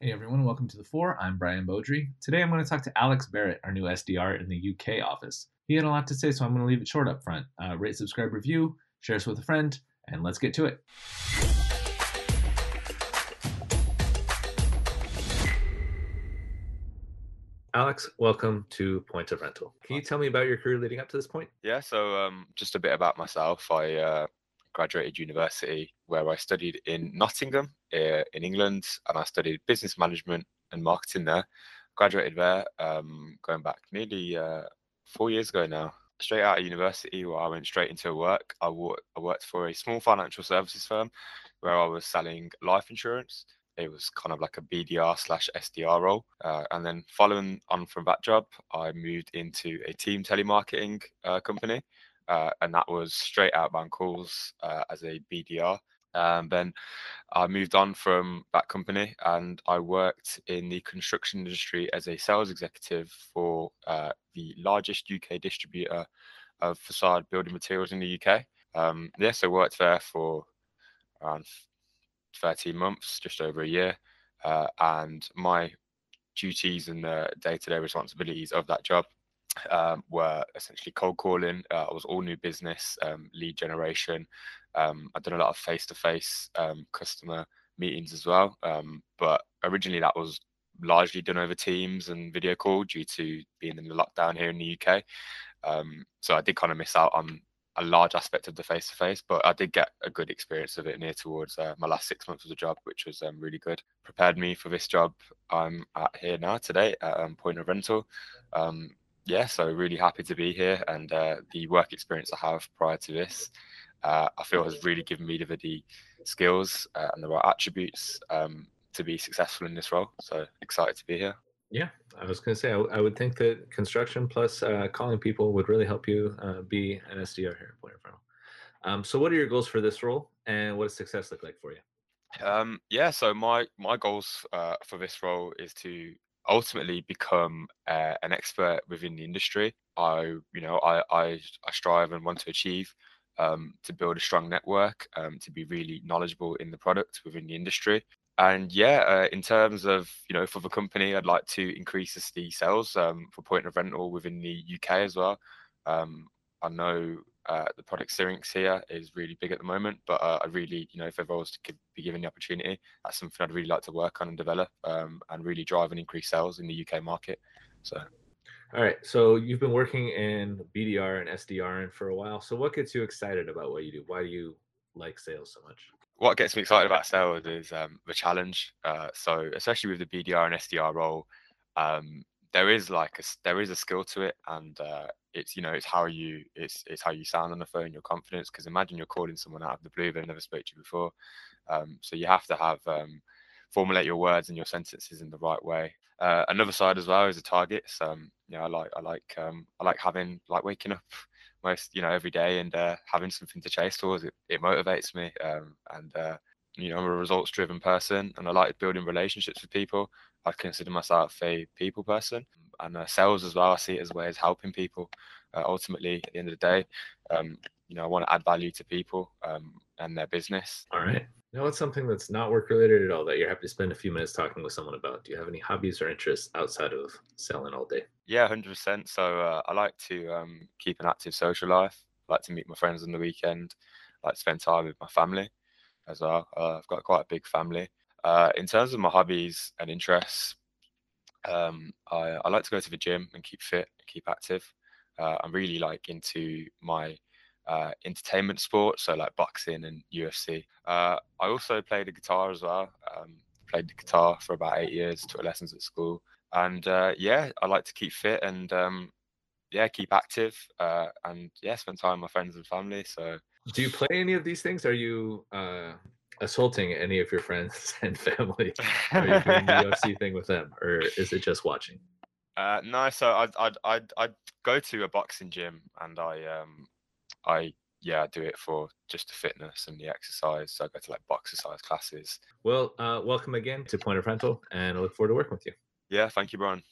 Hey everyone, welcome to the Four. I'm Brian Beaudry. Today I'm going to talk to Alex Barrett, our new SDR in the UK office. He had a lot to say, so I'm going to leave it short up front. Uh, rate, subscribe, review, share us with a friend, and let's get to it. Alex, welcome to Point of Rental. Can you tell me about your career leading up to this point? Yeah, so um, just a bit about myself. I uh, graduated university where I studied in Nottingham uh, in England, and I studied business management and marketing there. Graduated there, um, going back nearly uh, four years ago now. Straight out of university, where I went straight into work. I, w- I worked for a small financial services firm where I was selling life insurance. It was kind of like a BDR slash SDR role. Uh, and then following on from that job, I moved into a team telemarketing uh, company uh, and that was straight outbound calls uh, as a BDR. Um, then I moved on from that company and I worked in the construction industry as a sales executive for uh, the largest UK distributor of facade building materials in the UK. Um, yes, I worked there for around 13 months, just over a year. Uh, and my duties and the day to day responsibilities of that job um, were essentially cold calling. Uh, I was all new business, um, lead generation. Um, I've done a lot of face to face customer meetings as well. Um, but originally, that was largely done over Teams and video call due to being in the lockdown here in the UK. Um, so I did kind of miss out on a large aspect of the face to face, but I did get a good experience of it near towards uh, my last six months of the job, which was um, really good. Prepared me for this job I'm at here now today at um, Point of Rental. Um, yeah, so really happy to be here. And uh, the work experience I have prior to this, uh, I feel has really given me the, the skills uh, and the right attributes um, to be successful in this role. So excited to be here. Yeah, I was going to say, I, I, would think that construction plus uh, calling people would really help you uh, be an SDR here at Point of Rental. Um, so, what are your goals for this role, and what does success look like for you? Um, yeah, so my my goals uh, for this role is to ultimately become uh, an expert within the industry. I, you know, I, I, I strive and want to achieve um, to build a strong network, um, to be really knowledgeable in the product within the industry. And yeah, uh, in terms of, you know, for the company, I'd like to increase the sales um, for point of rental within the UK as well. Um, I know uh, the product Syrinx here is really big at the moment, but uh, I really, you know, if ever I was to be given the opportunity, that's something I'd really like to work on and develop um, and really drive and increase sales in the UK market. So, all right. So you've been working in BDR and SDR for a while. So what gets you excited about what you do? Why do you like sales so much? What gets me excited about sales is um, the challenge. Uh, so especially with the BDR and SDR role, um, there is like a there is a skill to it, and uh, it's you know it's how you it's it's how you sound on the phone, your confidence. Because imagine you're calling someone out of the blue they've never spoke to you before, um, so you have to have um, formulate your words and your sentences in the right way. Uh, another side as well is the targets. Um, you know, I like I like um, I like having like waking up most you know every day and uh, having something to chase towards. It, it motivates me, um, and uh, you know I'm a results driven person, and I like building relationships with people. I consider myself a people person and uh, sales as well. I see it as a way as helping people. Uh, ultimately, at the end of the day, um, you know, I want to add value to people um, and their business. All right. Now, what's something that's not work related at all that you're happy to spend a few minutes talking with someone about? Do you have any hobbies or interests outside of selling all day? Yeah, hundred percent. So uh, I like to um, keep an active social life. I like to meet my friends on the weekend. I like to spend time with my family as well. Uh, I've got quite a big family. Uh, in terms of my hobbies and interests, um, I, I, like to go to the gym and keep fit, keep active. Uh, I'm really like into my uh, entertainment sports, so like boxing and UFC. Uh, I also play the guitar as well. Um, played the guitar for about eight years, took lessons at school, and uh, yeah, I like to keep fit and um, yeah, keep active uh, and yeah, spend time with my friends and family. So, do you play any of these things? Are you assaulting any of your friends and family? Are you doing the UFC thing with them, or is it just watching? Uh, no, so I'd, I'd I'd I'd go to a boxing gym and I um I yeah I do it for just the fitness and the exercise. So I go to like boxercise classes. Well, uh, welcome again to Point of Rental, and I look forward to working with you. Yeah, thank you, Brian.